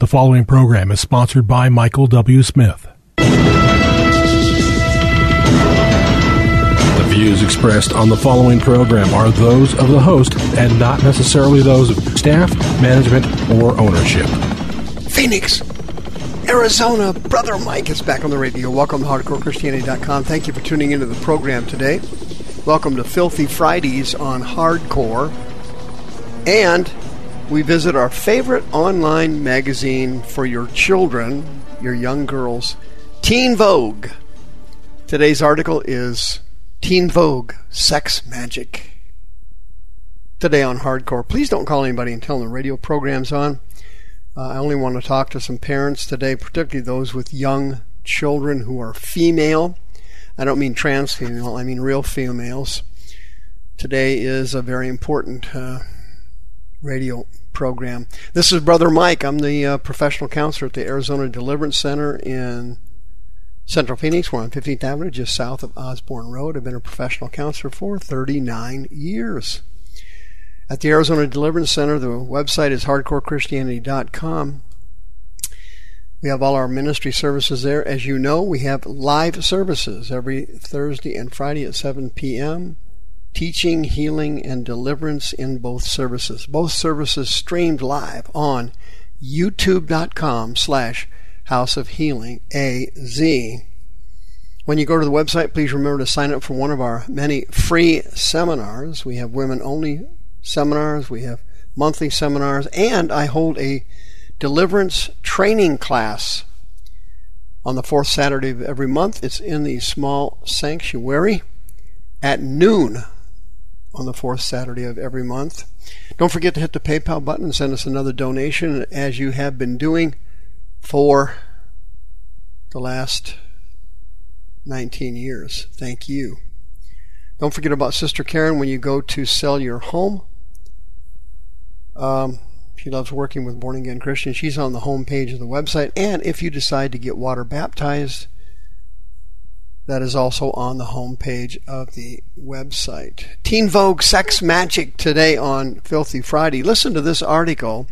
The following program is sponsored by Michael W. Smith. The views expressed on the following program are those of the host and not necessarily those of staff, management, or ownership. Phoenix, Arizona, Brother Mike is back on the radio. Welcome to HardcoreChristianity.com. Thank you for tuning into the program today. Welcome to Filthy Fridays on Hardcore. And we visit our favorite online magazine for your children, your young girls, Teen Vogue. Today's article is Teen Vogue Sex Magic. Today on Hardcore. Please don't call anybody them the radio program's on. Uh, I only want to talk to some parents today, particularly those with young children who are female. I don't mean trans female, I mean real females. Today is a very important uh, radio program. This is Brother Mike. I'm the uh, professional counselor at the Arizona Deliverance Center in Central Phoenix. We're on 15th Avenue, just south of Osborn Road. I've been a professional counselor for 39 years. At the Arizona Deliverance Center, the website is hardcorechristianity.com. We have all our ministry services there. As you know, we have live services every Thursday and Friday at 7 p.m teaching, healing, and deliverance in both services. Both services streamed live on youtube.com slash House of Healing AZ. When you go to the website, please remember to sign up for one of our many free seminars. We have women only seminars, we have monthly seminars, and I hold a deliverance training class on the fourth Saturday of every month. It's in the small sanctuary at noon on the fourth Saturday of every month. Don't forget to hit the PayPal button and send us another donation as you have been doing for the last 19 years. Thank you. Don't forget about Sister Karen when you go to sell your home. Um, she loves working with born again Christians. She's on the home page of the website. And if you decide to get water baptized, that is also on the homepage of the website. Teen Vogue Sex Magic today on Filthy Friday. Listen to this article.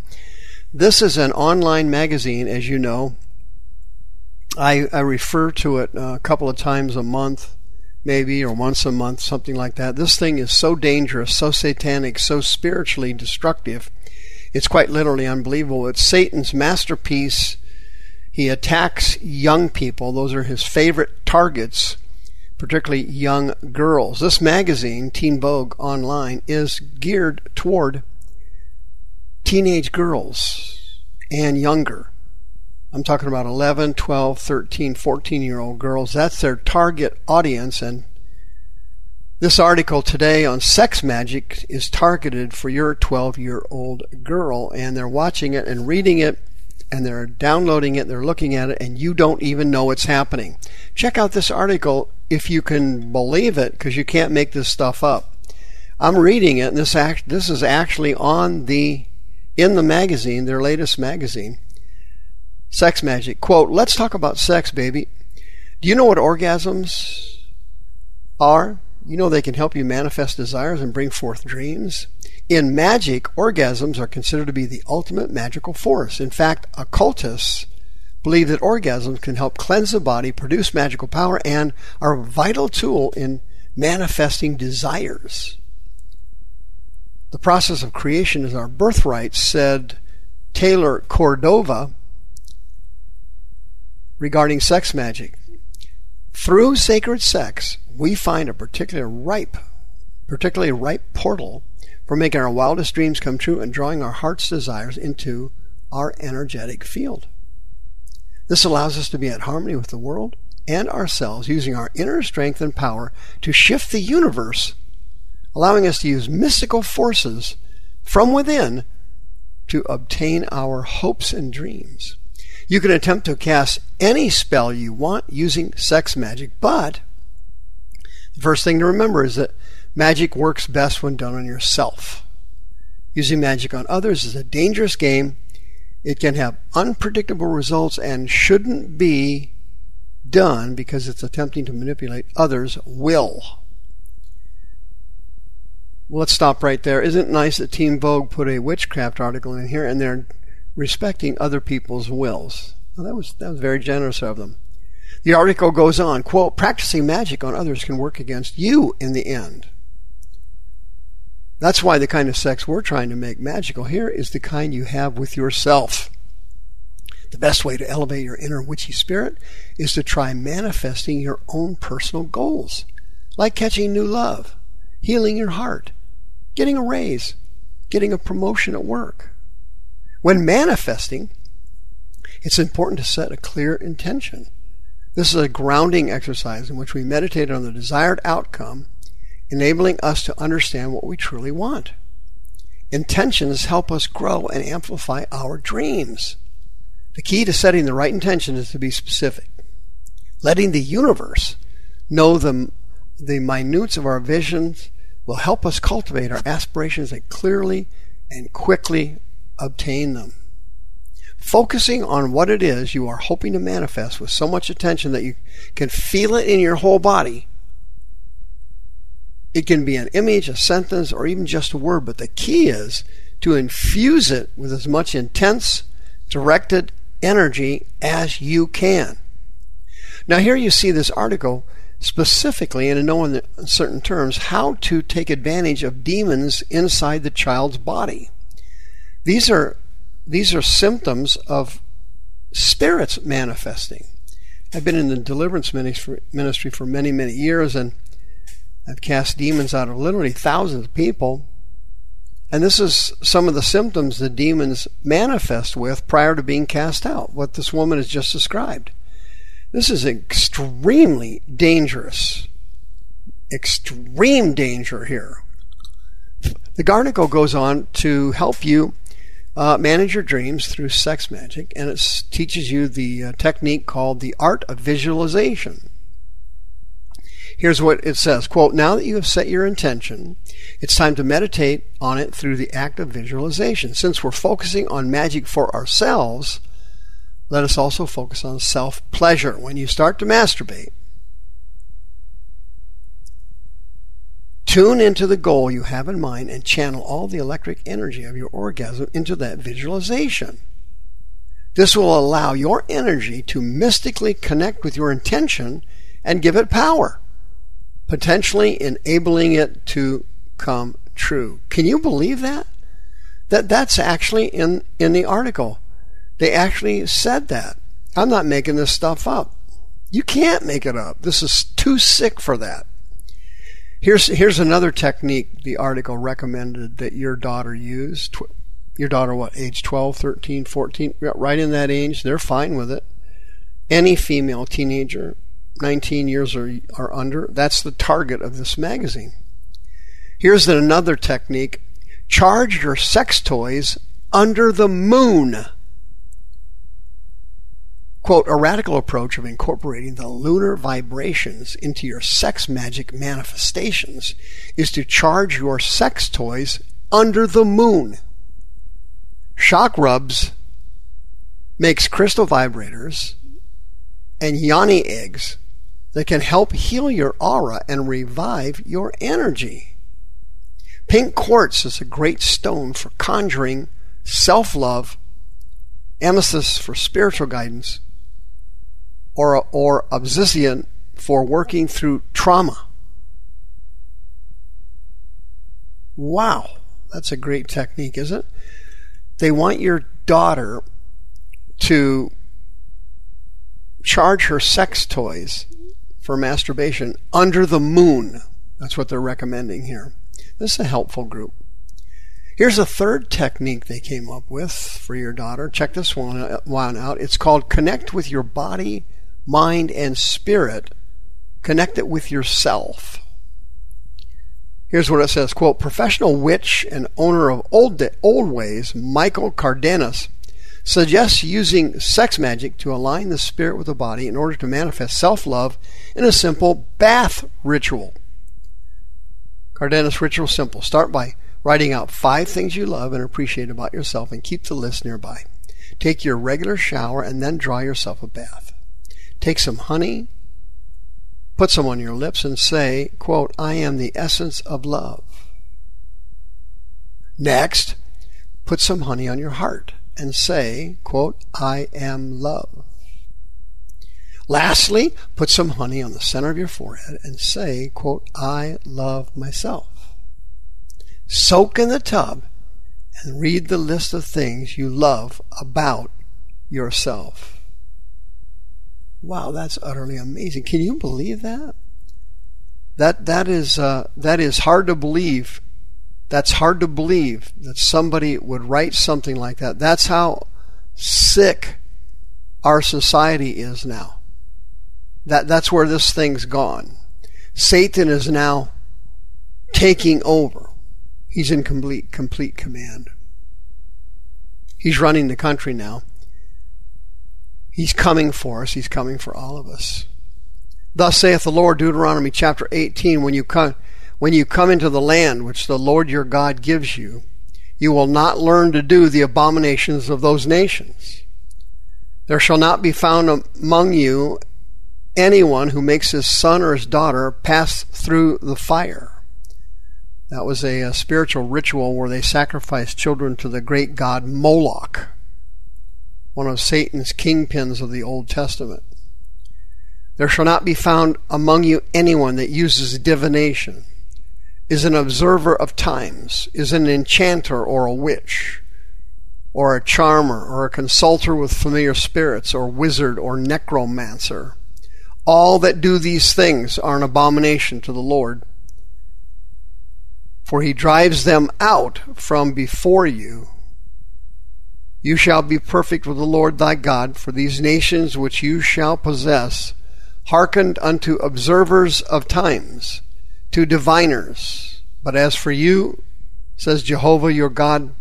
This is an online magazine, as you know. I, I refer to it uh, a couple of times a month, maybe, or once a month, something like that. This thing is so dangerous, so satanic, so spiritually destructive. It's quite literally unbelievable. It's Satan's masterpiece he attacks young people. Those are his favorite targets, particularly young girls. This magazine, Teen Vogue Online, is geared toward teenage girls and younger. I'm talking about 11, 12, 13, 14 year old girls. That's their target audience. And this article today on sex magic is targeted for your 12 year old girl. And they're watching it and reading it and they're downloading it, they're looking at it, and you don't even know it's happening. Check out this article if you can believe it, because you can't make this stuff up. I'm reading it, and this act, this is actually on the in the magazine, their latest magazine, Sex Magic. Quote: Let's talk about sex, baby. Do you know what orgasms are? You know they can help you manifest desires and bring forth dreams. In magic, orgasms are considered to be the ultimate magical force. In fact, occultists believe that orgasms can help cleanse the body, produce magical power, and are a vital tool in manifesting desires. The process of creation is our birthright, said Taylor Cordova regarding sex magic. Through sacred sex, we find a particular ripe, particularly ripe portal for making our wildest dreams come true and drawing our heart's desires into our energetic field. This allows us to be at harmony with the world and ourselves, using our inner strength and power to shift the universe, allowing us to use mystical forces from within to obtain our hopes and dreams. You can attempt to cast any spell you want using sex magic, but the first thing to remember is that Magic works best when done on yourself. Using magic on others is a dangerous game. It can have unpredictable results and shouldn't be done because it's attempting to manipulate others' will. Well, let's stop right there. Isn't it nice that Teen Vogue put a witchcraft article in here and they're respecting other people's wills. Well, that was that was very generous of them. The article goes on, quote, practicing magic on others can work against you in the end. That's why the kind of sex we're trying to make magical here is the kind you have with yourself. The best way to elevate your inner witchy spirit is to try manifesting your own personal goals, like catching new love, healing your heart, getting a raise, getting a promotion at work. When manifesting, it's important to set a clear intention. This is a grounding exercise in which we meditate on the desired outcome, enabling us to understand what we truly want. Intentions help us grow and amplify our dreams. The key to setting the right intention is to be specific. Letting the universe know the, the minutes of our visions will help us cultivate our aspirations and clearly and quickly obtain them. Focusing on what it is you are hoping to manifest with so much attention that you can feel it in your whole body. It can be an image, a sentence, or even just a word, but the key is to infuse it with as much intense, directed energy as you can. Now, here you see this article specifically, and in no uncertain terms, how to take advantage of demons inside the child's body. These are these are symptoms of spirits manifesting. I've been in the deliverance ministry for many, many years, and I've cast demons out of literally thousands of people. And this is some of the symptoms the demons manifest with prior to being cast out, what this woman has just described. This is extremely dangerous. Extreme danger here. The article goes on to help you uh, manage your dreams through sex magic, and it teaches you the uh, technique called the art of visualization. Here's what it says, quote, now that you have set your intention, it's time to meditate on it through the act of visualization. Since we're focusing on magic for ourselves, let us also focus on self pleasure. When you start to masturbate, tune into the goal you have in mind and channel all the electric energy of your orgasm into that visualization. This will allow your energy to mystically connect with your intention and give it power potentially enabling it to come true. Can you believe that? That that's actually in in the article. They actually said that. I'm not making this stuff up. You can't make it up. This is too sick for that. Here's here's another technique the article recommended that your daughter use. Your daughter what? Age 12, 13, 14, right in that age, they're fine with it. Any female teenager 19 years or, or under. That's the target of this magazine. Here's another technique charge your sex toys under the moon. Quote, a radical approach of incorporating the lunar vibrations into your sex magic manifestations is to charge your sex toys under the moon. Chakrubs makes crystal vibrators and yoni eggs that can help heal your aura and revive your energy. Pink quartz is a great stone for conjuring self love, amethyst for spiritual guidance, or, or obsidian for working through trauma. Wow, that's a great technique, isn't it? They want your daughter to charge her sex toys for masturbation under the moon. That's what they're recommending here. This is a helpful group. Here's a third technique they came up with for your daughter. Check this uh, one, out. It's called Connect with Your Body, Mind, and Spirit. Connect it with yourself. Here's what it says, quote, professional witch and owner of old, old ways, Michael Cardenas, suggests using sex magic to align the spirit with the body in order to manifest self love in a simple bath ritual. Cardenas ritual simple. Start by writing out five things you love and appreciate about yourself and keep the list nearby. Take your regular shower and then draw yourself a bath. Take some honey, put some on your lips and say, quote, I am the essence of love. Next, put some honey on your heart and say, quote, I am love. Lastly, put some honey on the center of your forehead and say, quote, I love myself. Soak in the tub and read the list of things you love about yourself. Wow, that's utterly amazing. Can you believe that? That that is uh, that is hard to believe. That's hard to believe that somebody would write something like that. That's how sick our society is now. That, that's where this thing's gone. Satan is now taking over. He's in complete, complete command. He's running the country now. He's coming for us. He's coming for all of us. Thus saith the Lord, Deuteronomy chapter 18, when you come, when you come into the land which the Lord your God gives you, you will not learn to do the abominations of those nations. There shall not be found among you anyone who makes his son or his daughter pass through the fire. That was a, a, spiritual ritual where they sacrificed children to the great god Moloch, one of Satan's kingpins of the Old Testament. There shall not be found among you anyone that uses divination, is an observer of times, is an enchanter or a witch, or a charmer, or a consulter with familiar spirits, or wizard, or necromancer all that do these things are an abomination to the Lord. For he drives them out from before you. You shall be perfect with the Lord thy God, for these nations which you shall possess hearkened unto observers of times, to diviners. But as for you, says Jehovah your God,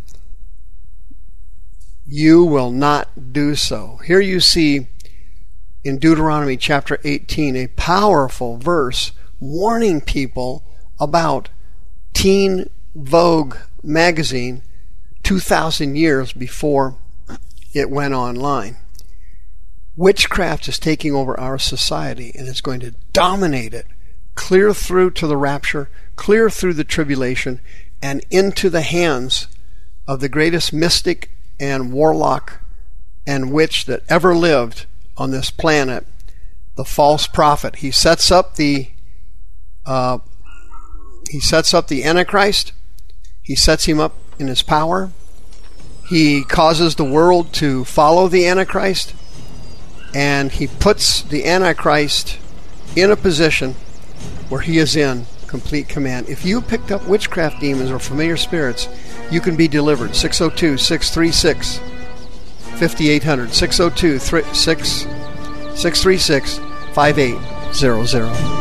you will not do so. Here you see in Deuteronomy chapter 18, a powerful verse warning people about Teen Vogue magazine 2,000 years before it went online. Witchcraft is taking over our society and it's going to dominate it clear through to the rapture, clear through the tribulation, and into the hands of the greatest mystic and warlock and witch that ever lived on this planet, the false prophet. He sets up the uh, he sets up the Antichrist. He sets him up in his power. He causes the world to follow the Antichrist, and he puts the Antichrist in a position where he is in complete command. If you picked up witchcraft demons or familiar spirits, you can be delivered. 602 636 5800 602 636 5800.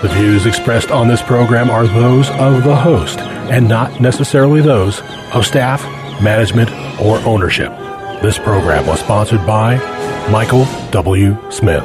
The views expressed on this program are those of the host and not necessarily those of staff, management, or ownership. This program was sponsored by Michael W. Smith.